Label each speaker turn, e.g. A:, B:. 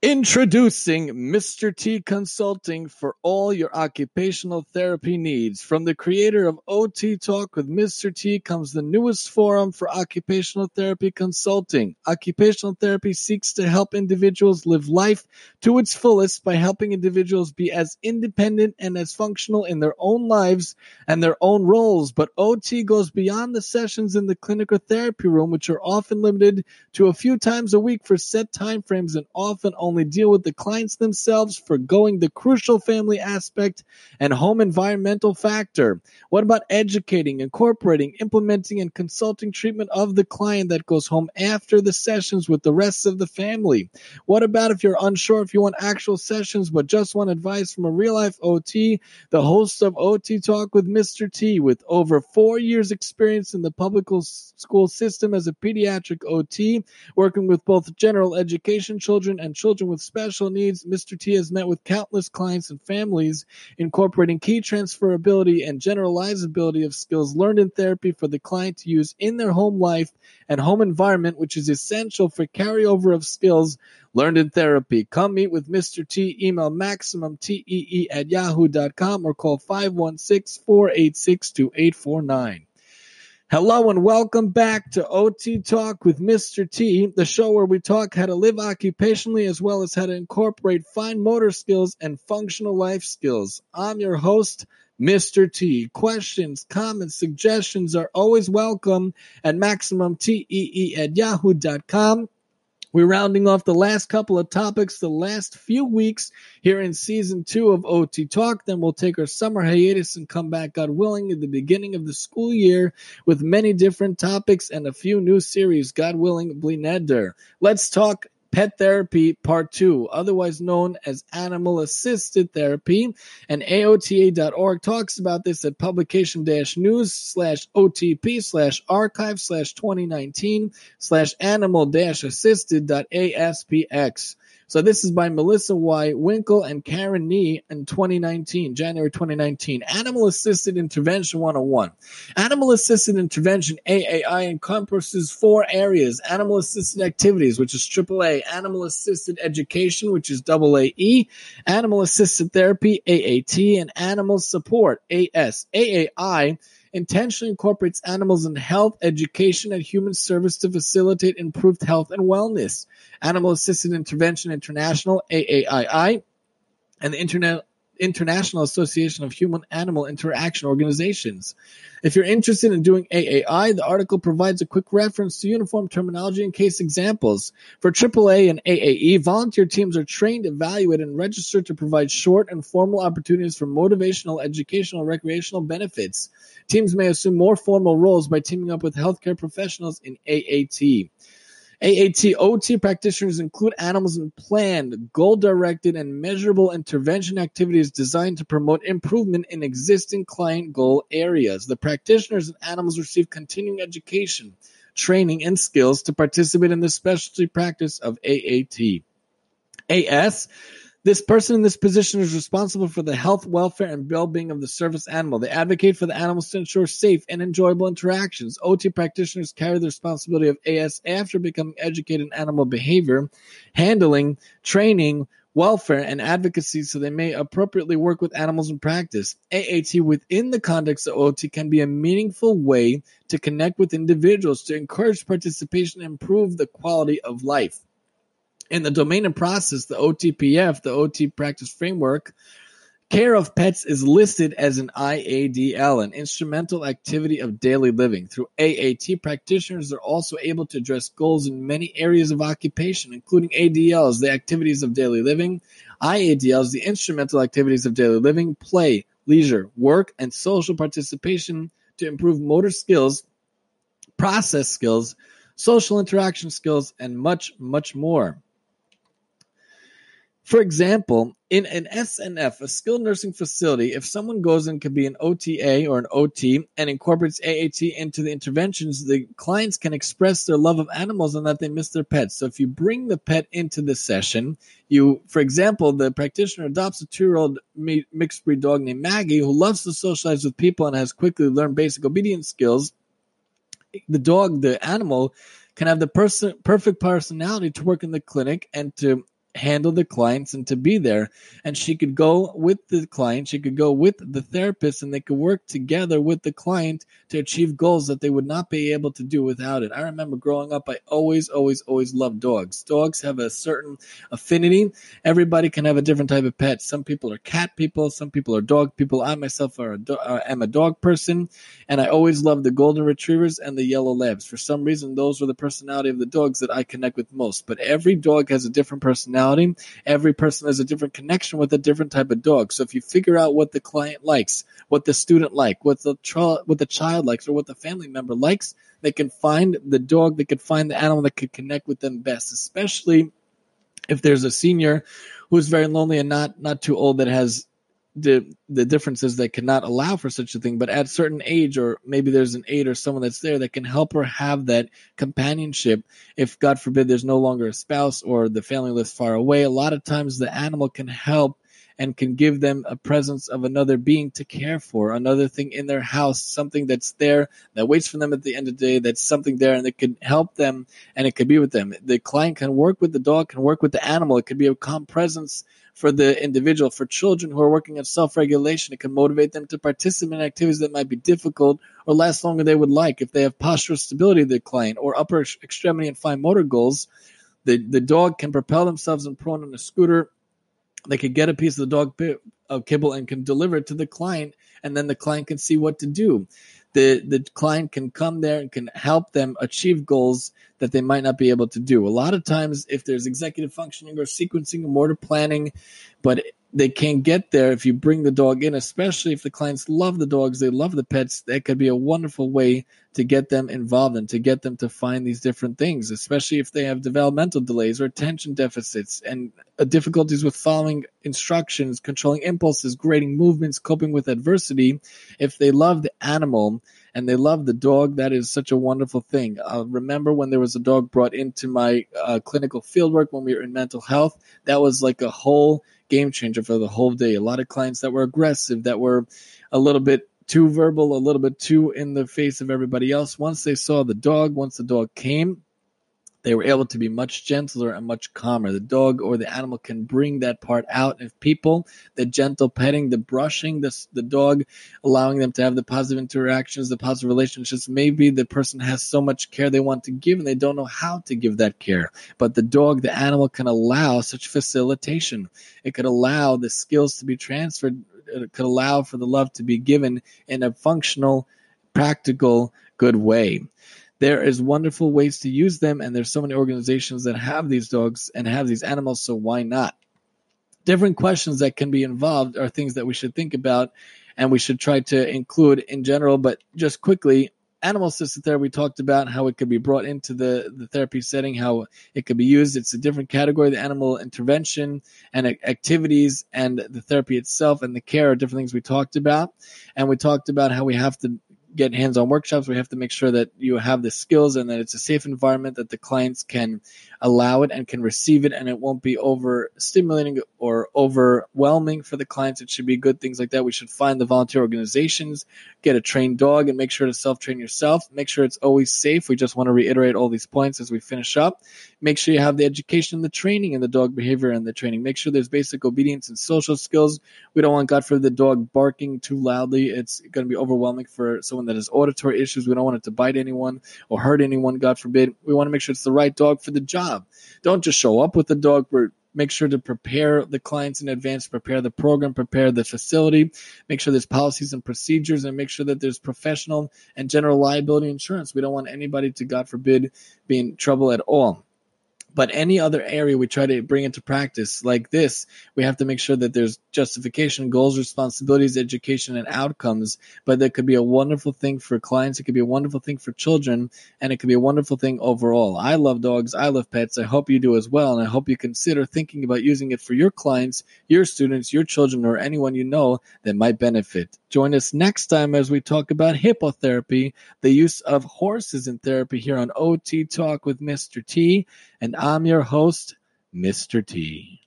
A: Introducing Mr. T Consulting for all your occupational therapy needs. From the creator of OT Talk with Mr. T comes the newest forum for occupational therapy consulting. Occupational therapy seeks to help individuals live life to its fullest by helping individuals be as independent and as functional in their own lives and their own roles. But OT goes beyond the sessions in the clinic or therapy room, which are often limited to a few times a week for set time frames and often only deal with the clients themselves, forgoing the crucial family aspect and home environmental factor. What about educating, incorporating, implementing, and consulting treatment of the client that goes home after the sessions with the rest of the family? What about if you're unsure if you want actual sessions but just want advice from a real life OT? The host of OT Talk with Mr. T, with over four years' experience in the public school system as a pediatric OT, working with both general education children and children children with special needs, Mr. T has met with countless clients and families, incorporating key transferability and generalizability of skills learned in therapy for the client to use in their home life and home environment, which is essential for carryover of skills learned in therapy. Come meet with Mr. T. Email maximumtee at yahoo.com or call 516 486 2849. Hello and welcome back to OT Talk with Mr. T, the show where we talk how to live occupationally as well as how to incorporate fine motor skills and functional life skills. I'm your host, Mr. T. Questions, comments, suggestions are always welcome at MaximumTEE at yahoo.com. We're rounding off the last couple of topics, the last few weeks here in season two of OT Talk. Then we'll take our summer hiatus and come back, God willing, at the beginning of the school year with many different topics and a few new series, God willing, Blineder. Let's talk Pet Therapy Part 2, otherwise known as Animal Assisted Therapy. And AOTA.org talks about this at publication news slash OTP slash archive slash 2019 slash animal assisted ASPX. So this is by Melissa Y. Winkle and Karen Nee in 2019, January 2019. Animal Assisted Intervention 101. Animal Assisted Intervention AAI encompasses four areas. Animal Assisted Activities, which is AAA. Animal Assisted Education, which is AAE. Animal Assisted Therapy, AAT. And Animal Support, AS. AAI intentionally incorporates animals in health, education, and human service to facilitate improved health and wellness. Animal Assisted Intervention International, AAII, and the Internet International Association of Human Animal Interaction Organizations. If you're interested in doing AAI, the article provides a quick reference to uniform terminology and case examples. For AAA and AAE, volunteer teams are trained, evaluated, and registered to provide short and formal opportunities for motivational, educational, recreational benefits. Teams may assume more formal roles by teaming up with healthcare professionals in AAT. AAT OT practitioners include animals in planned, goal directed, and measurable intervention activities designed to promote improvement in existing client goal areas. The practitioners and animals receive continuing education, training, and skills to participate in the specialty practice of AAT. AS this person in this position is responsible for the health, welfare, and well-being of the service animal. They advocate for the animals to ensure safe and enjoyable interactions. OT practitioners carry the responsibility of AS after becoming educated in animal behavior, handling, training, welfare, and advocacy so they may appropriately work with animals in practice. AAT within the context of OT can be a meaningful way to connect with individuals, to encourage participation, and improve the quality of life. In the domain and process, the OTPF, the OT practice framework, care of pets is listed as an IADL, an instrumental activity of daily living. Through AAT, practitioners are also able to address goals in many areas of occupation, including ADLs, the activities of daily living, IADLs, the instrumental activities of daily living, play, leisure, work, and social participation to improve motor skills, process skills, social interaction skills, and much, much more. For example, in an SNF, a skilled nursing facility, if someone goes in could be an OTA or an OT and incorporates AAT into the interventions, the clients can express their love of animals and that they miss their pets. So if you bring the pet into the session, you, for example, the practitioner adopts a two-year-old mixed breed dog named Maggie who loves to socialize with people and has quickly learned basic obedience skills. The dog, the animal, can have the person, perfect personality to work in the clinic and to handle the clients and to be there. And she could go with the client, she could go with the therapist, and they could work together with the client to achieve goals that they would not be able to do without it. I remember growing up, I always, always, always loved dogs. Dogs have a certain affinity. Everybody can have a different type of pet. Some people are cat people, some people are dog people. I myself are a do- uh, am a dog person, and I always loved the golden retrievers and the yellow labs. For some reason, those were the personality of the dogs that I connect with most. But every dog has a different personality. Every person has a different connection with a different type of dog. So if you figure out what the client likes, what the student like, what the what the child likes, or what the family member likes, they can find the dog, they can find the animal that could connect with them best, especially if there's a senior who's very lonely and not not too old that has the the differences that cannot allow for such a thing but at a certain age or maybe there's an aide or someone that's there that can help her have that companionship if god forbid there's no longer a spouse or the family lives far away a lot of times the animal can help and can give them a presence of another being to care for, another thing in their house, something that's there that waits for them at the end of the day, that's something there and it can help them and it could be with them. The client can work with the dog, can work with the animal. It could be a calm presence for the individual. For children who are working on self regulation, it can motivate them to participate in activities that might be difficult or last longer than they would like. If they have postural stability, the client, or upper extremity and fine motor goals, the, the dog can propel themselves and prone on a scooter they can get a piece of the dog of kibble and can deliver it to the client, and then the client can see what to do. The the client can come there and can help them achieve goals that they might not be able to do. A lot of times, if there's executive functioning or sequencing or motor planning, but they can't get there if you bring the dog in, especially if the clients love the dogs, they love the pets. That could be a wonderful way to get them involved and to get them to find these different things, especially if they have developmental delays or attention deficits and uh, difficulties with following instructions, controlling impulses, grading movements, coping with adversity. If they love the animal, and they love the dog. That is such a wonderful thing. Uh, remember when there was a dog brought into my uh, clinical fieldwork when we were in mental health? That was like a whole game changer for the whole day. A lot of clients that were aggressive, that were a little bit too verbal, a little bit too in the face of everybody else. Once they saw the dog, once the dog came, they were able to be much gentler and much calmer. The dog or the animal can bring that part out of people. The gentle petting, the brushing, the, the dog, allowing them to have the positive interactions, the positive relationships. Maybe the person has so much care they want to give and they don't know how to give that care. But the dog, the animal can allow such facilitation. It could allow the skills to be transferred. It could allow for the love to be given in a functional, practical, good way there is wonderful ways to use them, and there's so many organizations that have these dogs and have these animals, so why not? Different questions that can be involved are things that we should think about and we should try to include in general, but just quickly, animal assisted therapy we talked about how it could be brought into the, the therapy setting how it could be used it's a different category the animal intervention and activities and the therapy itself and the care are different things we talked about and we talked about how we have to get hands-on workshops. We have to make sure that you have the skills and that it's a safe environment that the clients can allow it and can receive it, and it won't be over stimulating or overwhelming for the clients. It should be good things like that. We should find the volunteer organizations, get a trained dog, and make sure to self-train yourself. Make sure it's always safe. We just want to reiterate all these points as we finish up. Make sure you have the education the training and the dog behavior and the training. Make sure there's basic obedience and social skills. We don't want, God forbid, the dog barking too loudly. It's going to be overwhelming for someone that has auditory issues. We don't want it to bite anyone or hurt anyone, God forbid. We want to make sure it's the right dog for the job. Don't just show up with the dog. But make sure to prepare the clients in advance, prepare the program, prepare the facility, make sure there's policies and procedures, and make sure that there's professional and general liability insurance. We don't want anybody to, God forbid, be in trouble at all. But any other area we try to bring into practice like this, we have to make sure that there's justification, goals, responsibilities, education, and outcomes. But that could be a wonderful thing for clients. It could be a wonderful thing for children, and it could be a wonderful thing overall. I love dogs. I love pets. I hope you do as well. And I hope you consider thinking about using it for your clients, your students, your children, or anyone you know that might benefit. Join us next time as we talk about hippotherapy, the use of horses in therapy here on OT Talk with Mr. T. And I'm your host, Mr. T.